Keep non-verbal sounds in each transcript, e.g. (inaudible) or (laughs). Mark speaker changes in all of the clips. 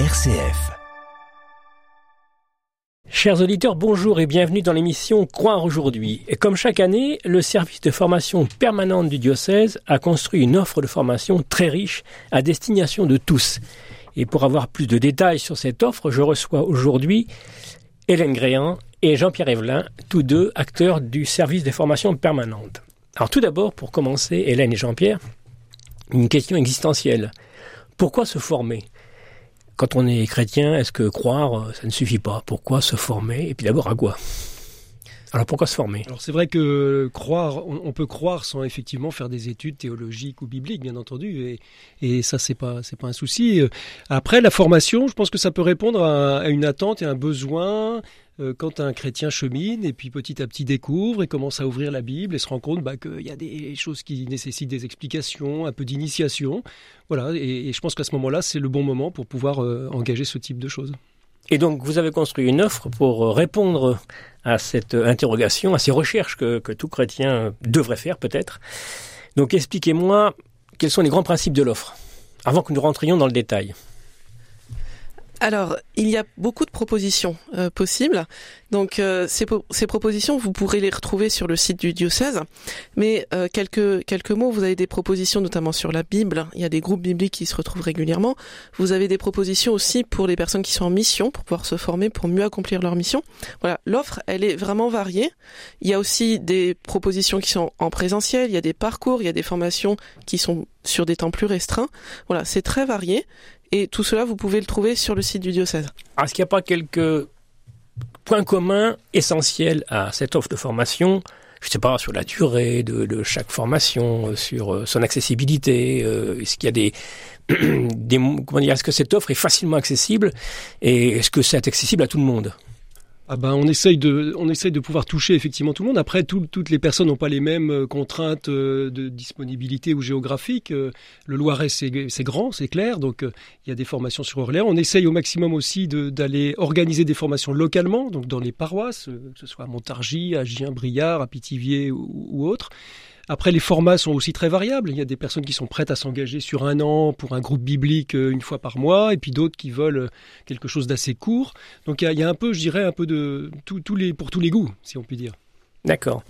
Speaker 1: RCF.
Speaker 2: Chers auditeurs, bonjour et bienvenue dans l'émission Croire aujourd'hui. Comme chaque année, le service de formation permanente du diocèse a construit une offre de formation très riche à destination de tous. Et pour avoir plus de détails sur cette offre, je reçois aujourd'hui Hélène Gréan et Jean-Pierre Evelin, tous deux acteurs du service de formation permanente. Alors tout d'abord, pour commencer, Hélène et Jean-Pierre, une question existentielle. Pourquoi se former? Quand on est chrétien, est-ce que croire, euh, ça ne suffit pas? Pourquoi se former? Et puis d'abord à quoi? Alors pourquoi se former?
Speaker 3: Alors c'est vrai que croire, on, peut croire sans effectivement faire des études théologiques ou bibliques, bien entendu, et, ça c'est pas c'est pas un souci. Après la formation, je pense que ça peut répondre à, une attente et un besoin euh, quand un chrétien chemine et puis petit à petit découvre et commence à ouvrir la Bible et se rend compte bah, qu'il y a des choses qui nécessitent des explications, un peu d'initiation, voilà. Et, je pense qu'à ce moment-là, c'est le bon moment pour pouvoir euh, engager ce type de choses.
Speaker 2: Et donc, vous avez construit une offre pour répondre à cette interrogation, à ces recherches que, que tout chrétien devrait faire peut-être. Donc, expliquez-moi quels sont les grands principes de l'offre, avant que nous rentrions dans le détail.
Speaker 4: Alors, il y a beaucoup de propositions euh, possibles. Donc, euh, ces, ces, propositions, vous pourrez les retrouver sur le site du diocèse. Mais euh, quelques quelques mots, vous avez des propositions notamment sur la Bible. Il y a des groupes bibliques qui se retrouvent régulièrement. Vous avez des propositions aussi pour les personnes qui sont en mission, pour pouvoir se former, pour mieux accomplir leur mission. Voilà, l'offre, elle est vraiment variée. Il y a aussi des propositions qui sont en présentiel. Il y a des parcours, il y a des formations qui sont sur des temps plus restreints. Voilà, c'est très varié. Et tout cela, vous pouvez le trouver sur le site du diocèse.
Speaker 2: Est-ce qu'il n'y a pas quelques points communs essentiels à cette offre de formation? Je ne sais pas, sur la durée de, chaque formation, euh, sur euh, son accessibilité, euh, est-ce qu'il y a des, (clears throat) des comment dire, est-ce que cette offre est facilement accessible? Et est-ce que c'est accessible à tout le monde?
Speaker 3: Ah ben, on essaye de, on essaye de pouvoir toucher effectivement tout le monde. Après, toutes les personnes n'ont pas les mêmes euh, contraintes euh, de disponibilité ou géographiques. Euh, le Loiret, c'est grand, c'est clair, donc il y a des formations sur Orléans. On essaye au maximum aussi d'aller organiser des formations localement, donc dans les paroisses, que ce soit à Montargis, à Gien, Briard, à Pithiviers ou autres. Après, les formats sont aussi très variables. Il y a des personnes qui sont prêtes à s'engager sur un an pour un groupe biblique euh, une fois par mois, et puis d'autres qui veulent euh, quelque chose d'assez court. Donc il y, a, un peu, je dirais, un peu de tout, les, pour tous les goûts, si on peut dire.
Speaker 2: D'accord.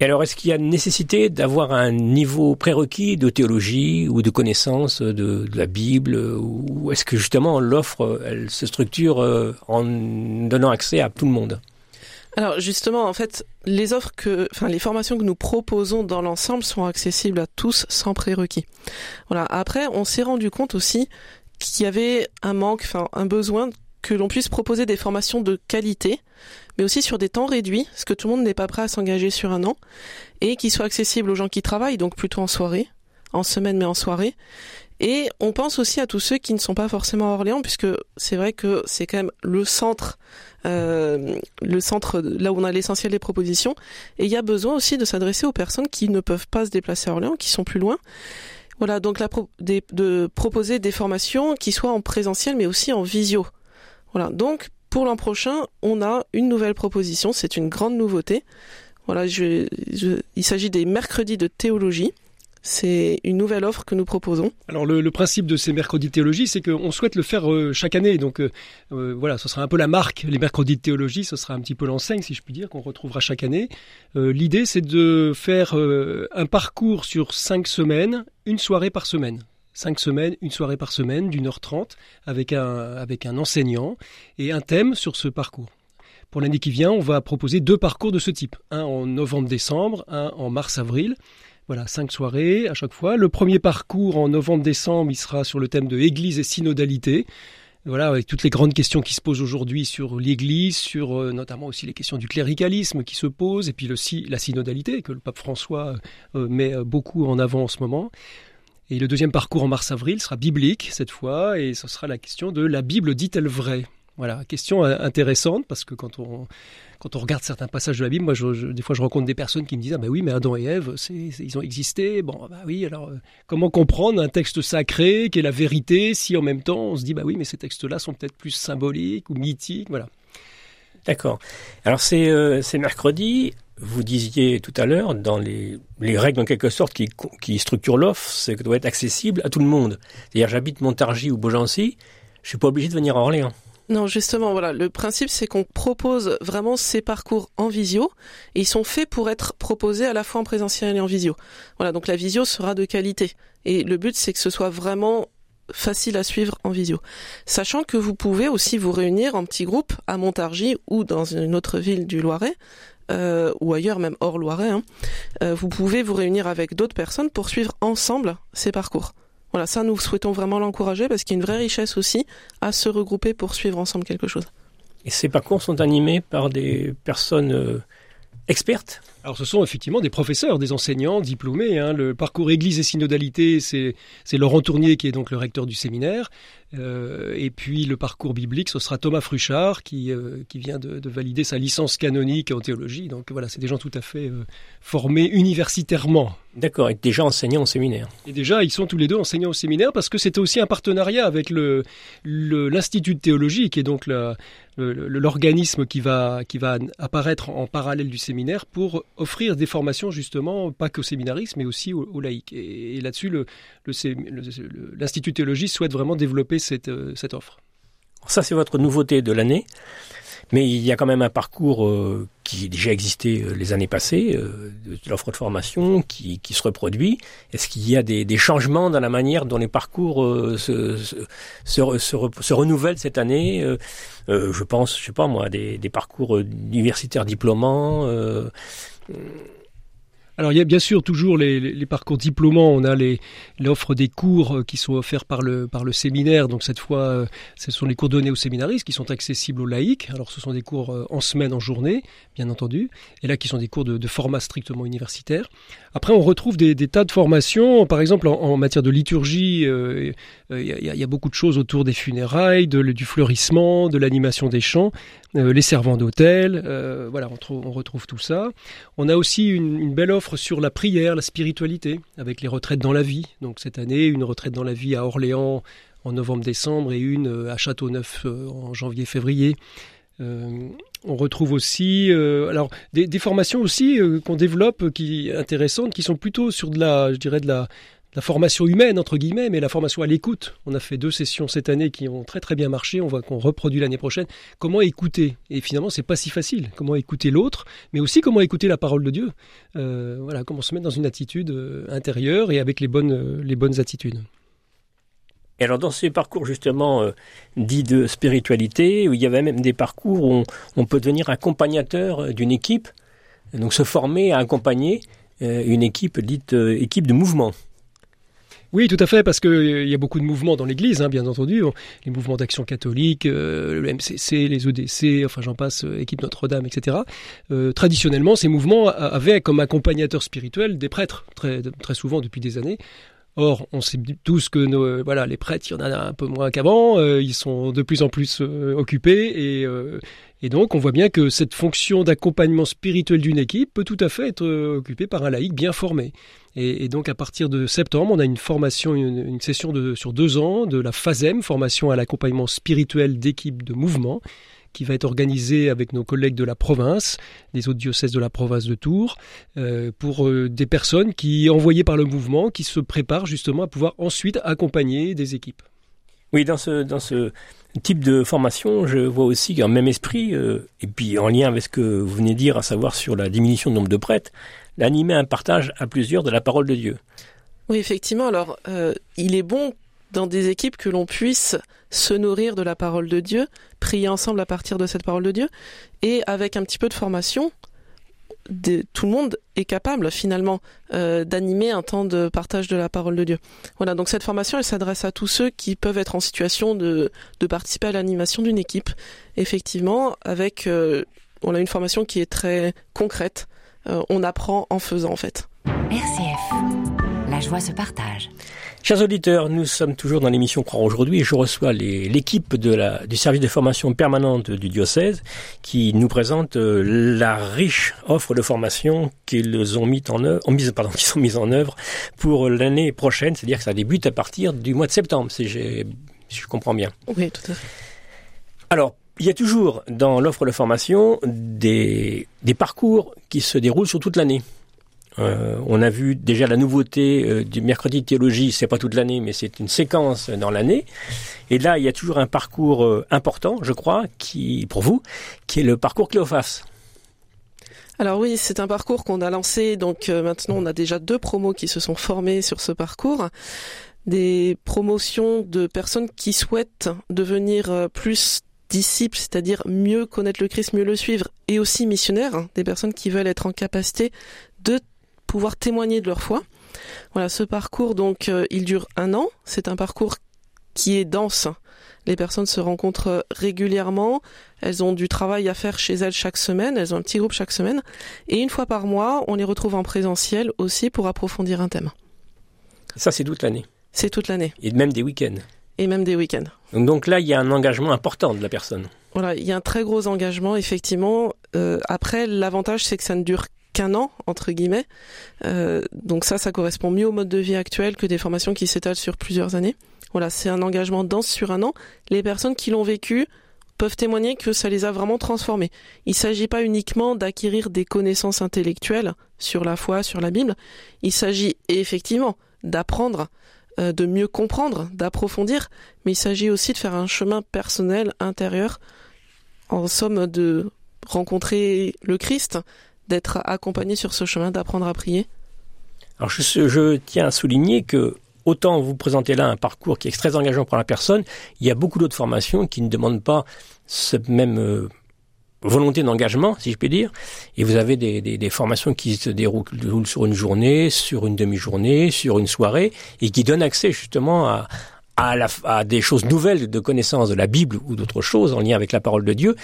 Speaker 2: Et alors, est-ce qu'il y a nécessité d'avoir un niveau prérequis de théologie ou de connaissance de, la Bible, ou est-ce que justement l'offre, elle se structure euh, en donnant accès à tout le monde?
Speaker 4: Alors justement, en fait, les offres que, enfin les formations que nous proposons dans l'ensemble sont accessibles à tous sans prérequis. Voilà. Après, on s'est rendu compte aussi qu'il y avait un manque, enfin un besoin que l'on puisse proposer des formations de qualité, mais aussi sur des temps réduits, parce que tout le monde n'est pas prêt à s'engager sur un an, et qui soient accessibles aux gens qui travaillent, donc plutôt en soirée, en semaine mais en soirée, et on pense aussi à tous ceux qui ne sont pas forcément à Orléans, puisque c'est vrai que c'est quand même le centre, euh, le centre là où on a l'essentiel des propositions. Et il y a besoin aussi de s'adresser aux personnes qui ne peuvent pas se déplacer à Orléans, qui sont plus loin. Voilà, donc la de proposer des formations qui soient en présentiel, mais aussi en visio. Voilà, donc pour l'an prochain, on a une nouvelle proposition. C'est une grande nouveauté. Voilà, je, il s'agit des mercredis de théologie. C'est une nouvelle offre que nous proposons.
Speaker 3: Alors le, principe de ces mercredis de théologie, c'est qu'on souhaite le faire euh, chaque année. Donc euh, euh, voilà, ce sera un peu la marque. Les mercredis de théologie, ce sera un petit peu l'enseigne, si je puis dire, qu'on retrouvera chaque année. L'idée, c'est de faire un parcours sur cinq semaines, une soirée par semaine. Cinq semaines, une soirée par semaine, d'une heure trente, avec un, avec un enseignant et un thème sur ce parcours. Pour l'année qui vient, on va proposer deux parcours de ce type. Un en novembre-décembre, un en mars-avril. Voilà, cinq soirées à chaque fois. Le premier parcours en novembre-décembre, il sera sur le thème de Église et synodalité. Voilà, avec toutes les grandes questions qui se posent aujourd'hui sur l'Église, sur euh, notamment aussi les questions du cléricalisme qui se posent, et puis le, la synodalité que le pape François euh, met euh, beaucoup en avant en ce moment. Et le deuxième parcours en mars-avril sera biblique cette fois, et ce sera la question de la Bible dit-elle vrai Voilà, question intéressante parce que quand on quand on regarde certains passages de la Bible, moi, des fois, je rencontre des personnes qui me disent ah ben oui, mais Adam et Ève, ils ont existé. Bon, bah oui. Alors, euh, comment comprendre un texte sacré qui est la vérité si en même temps on se dit bah oui, mais ces textes-là sont peut-être plus symboliques ou mythiques, voilà.
Speaker 2: D'accord. Alors c'est euh, mercredi. Vous disiez tout à l'heure, dans les, règles en quelque sorte qui, qui structurent l'offre, c'est que doit être accessible à tout le monde. C'est-à-dire j'habite Montargis ou Beaugency, je suis pas obligé de venir à Orléans.
Speaker 4: Non, justement, voilà. Le principe, c'est qu'on propose vraiment ces parcours en visio et ils sont faits pour être proposés à la fois en présentiel et en visio. Voilà, donc la visio sera de qualité. Et le but, c'est que ce soit vraiment facile à suivre en visio. Sachant que vous pouvez aussi vous réunir en petits groupes à Montargis ou dans une autre ville du Loiret, euh, ou ailleurs, même hors Loiret. Hein. Euh, vous pouvez vous réunir avec d'autres personnes pour suivre ensemble ces parcours. Voilà, ça nous souhaitons vraiment l'encourager parce qu'il y a une vraie richesse aussi à se regrouper pour suivre ensemble quelque chose.
Speaker 2: Et ces parcours sont animés par des personnes euh, expertes?
Speaker 3: Alors ce sont effectivement des professeurs, des enseignants diplômés. Hein. Le parcours Église et synodalité, c'est Laurent Tournier qui est donc le recteur du séminaire. Euh, et puis le parcours biblique, ce sera Thomas Fruchard qui, euh, qui vient de, valider sa licence canonique en théologie. Donc voilà, c'est des gens tout à fait euh, formés universitairement.
Speaker 2: D'accord, et déjà enseignants au séminaire.
Speaker 3: Et déjà, ils sont tous les deux enseignants au séminaire parce que c'était aussi un partenariat avec le l'Institut de théologie, qui est donc l'organisme qui va, qui va apparaître en parallèle du séminaire pour offrir des formations justement, pas qu'aux séminaristes, mais aussi aux, laïcs. Et, là-dessus, l'Institut le, théologie souhaite vraiment développer cette, euh, cette offre.
Speaker 2: Ça, c'est votre nouveauté de l'année. Mais il y a quand même un parcours euh, qui déjà existé euh, les années passées, l'offre de formation qui, se reproduit. Est-ce qu'il y a des, changements dans la manière dont les parcours se, renouvellent cette année Je pense, je sais pas moi, des, des parcours universitaires diplômants.
Speaker 3: Alors il y a bien sûr toujours les, parcours diplômants, on a l'offre des cours euh, qui sont offerts par le, par le séminaire, donc cette fois euh, ce sont les cours donnés aux séminaristes qui sont accessibles aux laïcs, alors ce sont des cours euh, en semaine, en journée, bien entendu, et là qui sont des cours de, format strictement universitaire. Après on retrouve des, tas de formations, par exemple en, matière de liturgie, il y, a beaucoup de choses autour des funérailles, du fleurissement, de l'animation des chants, les servants d'hôtel, voilà, on, retrouve tout ça. On a aussi une belle offre sur la prière, la spiritualité, avec les retraites dans la vie. Donc cette année, une retraite dans la vie à Orléans en novembre-décembre et une euh, à Châteauneuf euh, en janvier-février. Euh, on retrouve aussi des, formations aussi qu'on développe qui intéressantes qui sont plutôt sur de je dirais de la la formation humaine, entre guillemets, mais la formation à l'écoute. On a fait deux sessions cette année qui ont très très bien marché. On voit qu'on reproduit l'année prochaine. Comment écouter? Et finalement, c'est pas si facile. Comment écouter l'autre, mais aussi comment écouter la parole de Dieu. Euh, voilà, comment se mettre dans une attitude euh, intérieure et avec les bonnes, euh, les bonnes attitudes.
Speaker 2: Et alors dans ces parcours justement dits de spiritualité, où il y avait même des parcours où on, on peut devenir accompagnateur d'une équipe, donc se former à accompagner une équipe dite équipe de mouvement.
Speaker 3: Oui, tout à fait, parce qu'il euh, y a beaucoup de mouvements dans l'Église, hein, bien entendu. Les mouvements d'action catholique, euh, le MCC, les EDC, enfin j'en passe, euh, équipe Notre-Dame, etc. traditionnellement, ces mouvements avaient comme accompagnateurs spirituels des prêtres, très, souvent depuis des années. Or, on sait tous que les prêtres, il y en a un peu moins qu'avant, ils sont de plus en plus occupés et donc on voit bien que cette fonction d'accompagnement spirituel d'une équipe peut tout à fait être occupée par un laïc bien formé. Et, donc à partir de septembre, on a une formation, une, session sur deux ans de la FASEM, formation à l'accompagnement spirituel d'équipes de mouvement, qui va être organisée avec nos collègues de la province, des autres diocèses de la province de Tours, euh, pour euh, des personnes qui, envoyées par le mouvement, qui se préparent justement à pouvoir ensuite accompagner des équipes.
Speaker 2: Oui, dans ce, dans ce type de formation, je vois aussi un même esprit, euh, et puis en lien avec ce que vous venez de dire, à savoir sur la diminution du nombre de prêtres, d'animer un partage à plusieurs de la parole de Dieu.
Speaker 4: Oui, effectivement. Alors, euh, il est bon dans des équipes que l'on puisse se nourrir de la parole de Dieu, prier ensemble à partir de cette parole de Dieu, et avec un petit peu de formation, tout le monde est capable finalement euh, d'animer un temps de partage de la parole de Dieu. Voilà, donc cette formation, elle s'adresse à tous ceux qui peuvent être en situation de, participer à l'animation d'une équipe. Effectivement, avec, euh, on a une formation qui est très concrète. Euh, on apprend en faisant en fait.
Speaker 2: RCF, la joie se partage. Chers auditeurs, nous sommes toujours dans l'émission Croire aujourd'hui et je reçois l'équipe du service de formation permanente du diocèse qui nous présente euh, la riche offre de formation qu'ils ont mis en œuvre, pardon, (laughs) en pour l'année prochaine, c'est-à-dire que ça débute à partir du mois de septembre, si, je comprends bien.
Speaker 4: Oui, tout à fait.
Speaker 2: Alors, il y a toujours dans l'offre de formation des, des parcours qui se déroulent sur toute l'année. on a vu déjà la nouveauté du mercredi de théologie, c'est pas toute l'année, mais c'est une séquence dans l'année. Et là, il y a toujours un parcours important, je crois, qui pour vous, qui est le parcours Cléophas.
Speaker 4: Alors oui, c'est un parcours qu'on a lancé. Donc maintenant, on a déjà deux promos qui se sont formés sur ce parcours des promotions de personnes qui souhaitent devenir plus disciples, c'est-à-dire mieux connaître le Christ, mieux le suivre, et aussi missionnaires, hein, des personnes qui veulent être en capacité de pouvoir témoigner de leur foi. Voilà, ce parcours, donc, euh, il dure un an. C'est un parcours qui est dense. Les personnes se rencontrent régulièrement. Elles ont du travail à faire chez elles chaque semaine. Elles ont un petit groupe chaque semaine. Et une fois par mois, on les retrouve en présentiel aussi pour approfondir un thème.
Speaker 2: Ça, c'est toute l'année.
Speaker 4: C'est toute l'année.
Speaker 2: Et même des week-ends
Speaker 4: et même des week-ends.
Speaker 2: Donc là, il y a un engagement important de la personne.
Speaker 4: Voilà, il y a un très gros engagement, effectivement. Euh, après, l'avantage, c'est que ça ne dure qu'un an, entre guillemets. Euh, donc ça, ça correspond mieux au mode de vie actuel que des formations qui s'étalent sur plusieurs années. Voilà, c'est un engagement dense sur un an. Les personnes qui l'ont vécu peuvent témoigner que ça les a vraiment transformés. Il ne s'agit pas uniquement d'acquérir des connaissances intellectuelles sur la foi, sur la Bible. Il s'agit effectivement d'apprendre de mieux comprendre, d'approfondir, mais il s'agit aussi de faire un chemin personnel, intérieur, en somme de rencontrer le Christ, d'être accompagné sur ce chemin, d'apprendre à prier.
Speaker 2: Alors je, tiens à souligner que autant vous présentez là un parcours qui est très engageant pour la personne, il y a beaucoup d'autres formations qui ne demandent pas ce même euh, volonté d'engagement, si je puis dire, et vous avez des, des, des formations qui se déroulent sur une journée, sur une demi-journée, sur une soirée, et qui donnent accès justement à, à, la, à, des choses nouvelles de connaissance de la Bible ou d'autres choses en lien avec la parole de Dieu.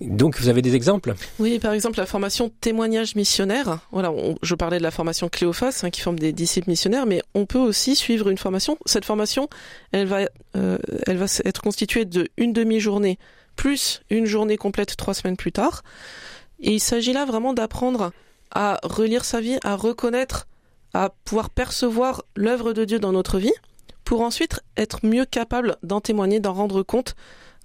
Speaker 2: Donc, vous avez des exemples?
Speaker 4: Oui, par exemple, la formation témoignage missionnaire. Voilà, je parlais de la formation Cléophas, hein, qui forme des disciples missionnaires, mais on peut aussi suivre une formation. Cette formation, elle va, euh, elle va être constituée de une demi-journée plus une journée complète trois semaines plus tard. Et il s'agit là vraiment d'apprendre à relire sa vie, à reconnaître, à pouvoir percevoir l'œuvre de Dieu dans notre vie, pour ensuite être mieux capable d'en témoigner, d'en rendre compte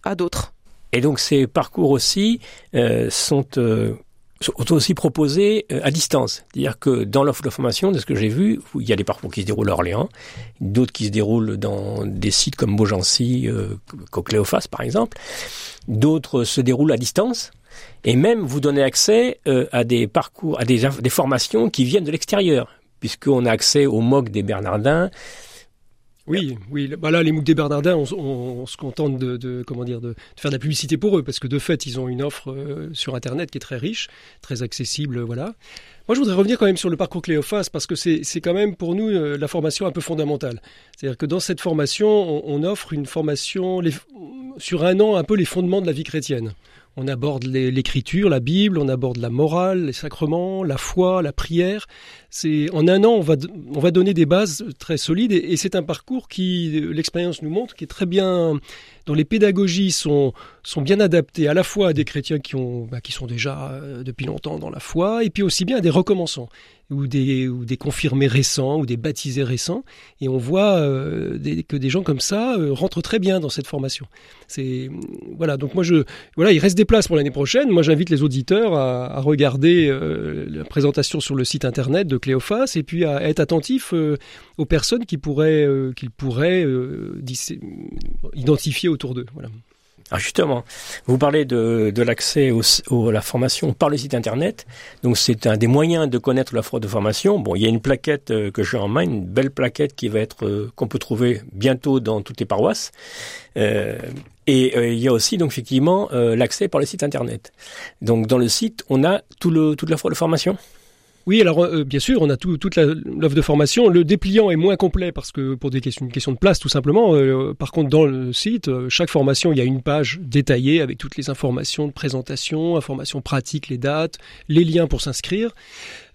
Speaker 4: à d'autres.
Speaker 2: Et donc ces parcours aussi euh, sont euh, sont aussi proposés euh, à distance. C'est-à-dire que dans l'offre de formation, de ce que j'ai vu, il y a des parcours qui se déroulent à Orléans, d'autres qui se déroulent dans des sites comme Beaugency, euh, par exemple, d'autres se déroulent à distance, et même vous donnez accès euh, à des parcours, à des, des formations qui viennent de l'extérieur, puisqu'on a accès au MOC des Bernardins,
Speaker 3: oui, oui. Bah là, les MOOC des Bernardins, on, se contente de, comment dire, de, faire de la publicité pour eux, parce que de fait, ils ont une offre euh, sur Internet qui est très riche, très accessible, voilà. Moi, je voudrais revenir quand même sur le parcours Cléophas, parce que c'est quand même pour nous euh, la formation un peu fondamentale. C'est-à-dire que dans cette formation, on, offre une formation sur un an, un peu les fondements de la vie chrétienne. On aborde l'écriture, la Bible, on aborde la morale, les sacrements, la foi, la prière. C'est en un an, on va on va donner des bases très solides et, c'est un parcours qui l'expérience nous montre qui est très bien dont les pédagogies sont sont bien adaptées à la fois à des chrétiens qui ont bah, qui sont déjà euh, depuis longtemps dans la foi et puis aussi bien à des recommençants ou des, ou des confirmés récents ou des baptisés récents. Et on voit euh, que des gens comme ça euh, rentrent très bien dans cette formation. C'est voilà. Donc moi je voilà, il reste des places pour l'année prochaine. Moi j'invite les auditeurs à, regarder la présentation sur le site internet de Cléophas et puis à être attentifs aux personnes qui pourraient qu'ils pourraient identifier autour d'eux.
Speaker 2: Alors justement, vous parlez de, l'accès à la formation par le site internet. Donc c'est un des moyens de connaître l'offre de formation. Bon, il y a une plaquette euh, que j'ai en main, une belle plaquette qui va être euh, qu'on peut trouver bientôt dans toutes les paroisses. Euh, et il y a aussi donc effectivement l'accès par le site internet. Donc dans le site, on a tout le toute de formation.
Speaker 3: Oui, alors euh, bien sûr, on a tout, toute l'offre de formation. Le dépliant est moins complet parce que pour des questions, une question de place, tout simplement. Euh, par contre, dans le site, euh, chaque formation, il y a une page détaillée avec toutes les informations de présentation, informations pratiques, les dates, les liens pour s'inscrire.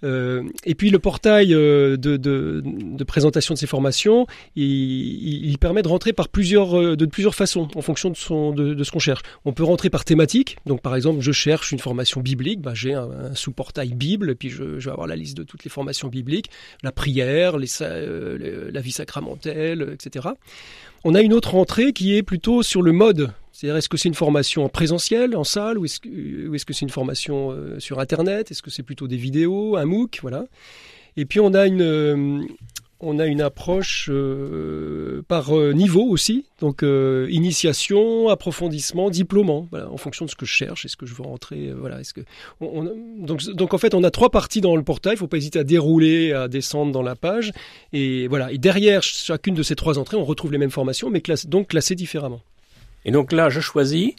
Speaker 3: Euh, et puis le portail euh, de, présentation de ces formations, il, permet de rentrer par plusieurs, euh, de, plusieurs façons en fonction de, son, de, ce qu'on cherche. On peut rentrer par thématique, donc par exemple je cherche une formation biblique, bah, j'ai un, sous-portail Bible, et puis je, je, vais avoir la liste de toutes les formations bibliques, la prière, les, la vie sacramentelle, etc. On a une autre entrée qui est plutôt sur le mode. C'est-à-dire, est-ce que c'est une formation en présentiel, en salle, ou est-ce que c'est une formation euh, sur Internet? Est-ce que c'est plutôt des vidéos, un MOOC, voilà. Et puis on a une euh, on a une approche euh, par euh, niveau aussi, donc euh, initiation, approfondissement, diplômant, voilà, en fonction de ce que je cherche, est-ce que je veux rentrer, voilà, est-ce que on, on, donc en fait on a trois parties dans le portail, il faut pas hésiter à dérouler, à descendre dans la page, et voilà, et derrière chacune de ces trois entrées, on retrouve les mêmes formations, mais donc classées différemment.
Speaker 2: Et donc là, je choisis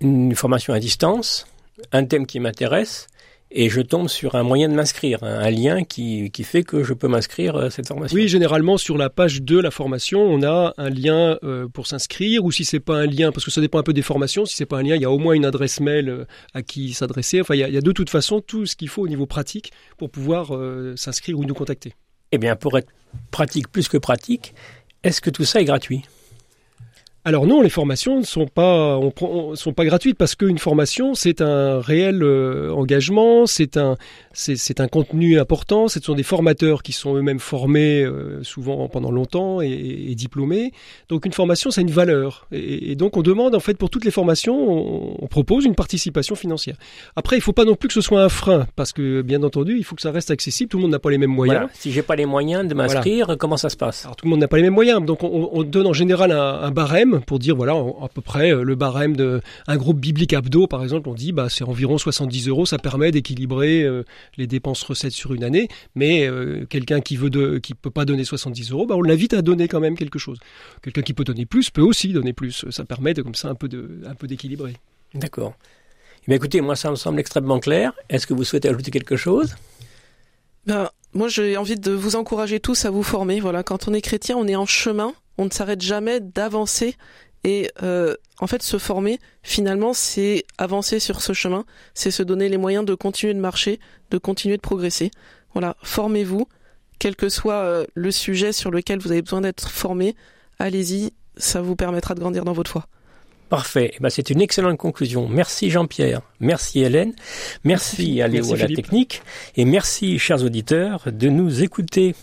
Speaker 2: une formation à distance, un thème qui m'intéresse, et je tombe sur un moyen de m'inscrire, un lien qui, qui fait que je peux m'inscrire à cette formation.
Speaker 3: Oui, généralement sur la page de la formation, on a un lien euh, pour s'inscrire, ou si c'est pas un lien, parce que ça dépend un peu des formations, si c'est pas un lien, il y a au moins une adresse mail euh, à qui s'adresser. Enfin, il y, a, il y, a, de toute façon tout ce qu'il faut au niveau pratique pour pouvoir euh, s'inscrire ou nous contacter.
Speaker 2: Eh bien, pour être pratique plus que pratique, est-ce que tout ça est gratuit?
Speaker 3: Alors non, les formations ne sont pas, on, on, sont pas gratuites parce qu'une formation, c'est un réel euh, engagement, c'est un, c'est un contenu important. Ce sont des formateurs qui sont eux-mêmes formés euh, souvent pendant longtemps et, et, diplômés. Donc une formation, c'est une valeur. Et, et, donc on demande en fait pour toutes les formations, on, on propose une participation financière. Après, il faut pas non plus que ce soit un frein parce que bien entendu, il faut que ça reste accessible. Tout le monde n'a pas les mêmes moyens.
Speaker 2: Voilà. Si j'ai pas les moyens de m'inscrire, voilà. comment ça se passe?
Speaker 3: Alors tout le monde n'a pas les mêmes moyens. Donc on, on donne en général un, un barème pour dire voilà à peu près euh, le barème de un groupe biblique abdo par exemple on dit bah c'est environ 70 euros ça permet d'équilibrer euh, les dépenses recettes sur une année mais euh, quelqu'un qui veut de qui peut pas donner 70 euros bah on l'invite à donner quand même quelque chose. Quelqu'un qui peut donner plus peut aussi donner plus. Ça permet de comme ça un peu de un peu d'équilibrer.
Speaker 2: D'accord. Eh écoutez moi ça me semble extrêmement clair. Est-ce que vous souhaitez ajouter quelque chose?
Speaker 4: Ben, moi j'ai envie de vous encourager tous à vous former. Voilà quand on est chrétien on est en chemin on ne s'arrête jamais d'avancer et euh, en fait, se former, finalement, c'est avancer sur ce chemin, c'est se donner les moyens de continuer de marcher, de continuer de progresser. Voilà, formez-vous, quel que soit euh, le sujet sur lequel vous avez besoin d'être formé, allez-y, ça vous permettra de grandir dans votre foi.
Speaker 2: Parfait. Eh ben, c'est une excellente conclusion. Merci Jean-Pierre. Merci Hélène. Merci, merci à Léo à la technique. Et merci, chers auditeurs, de nous écouter.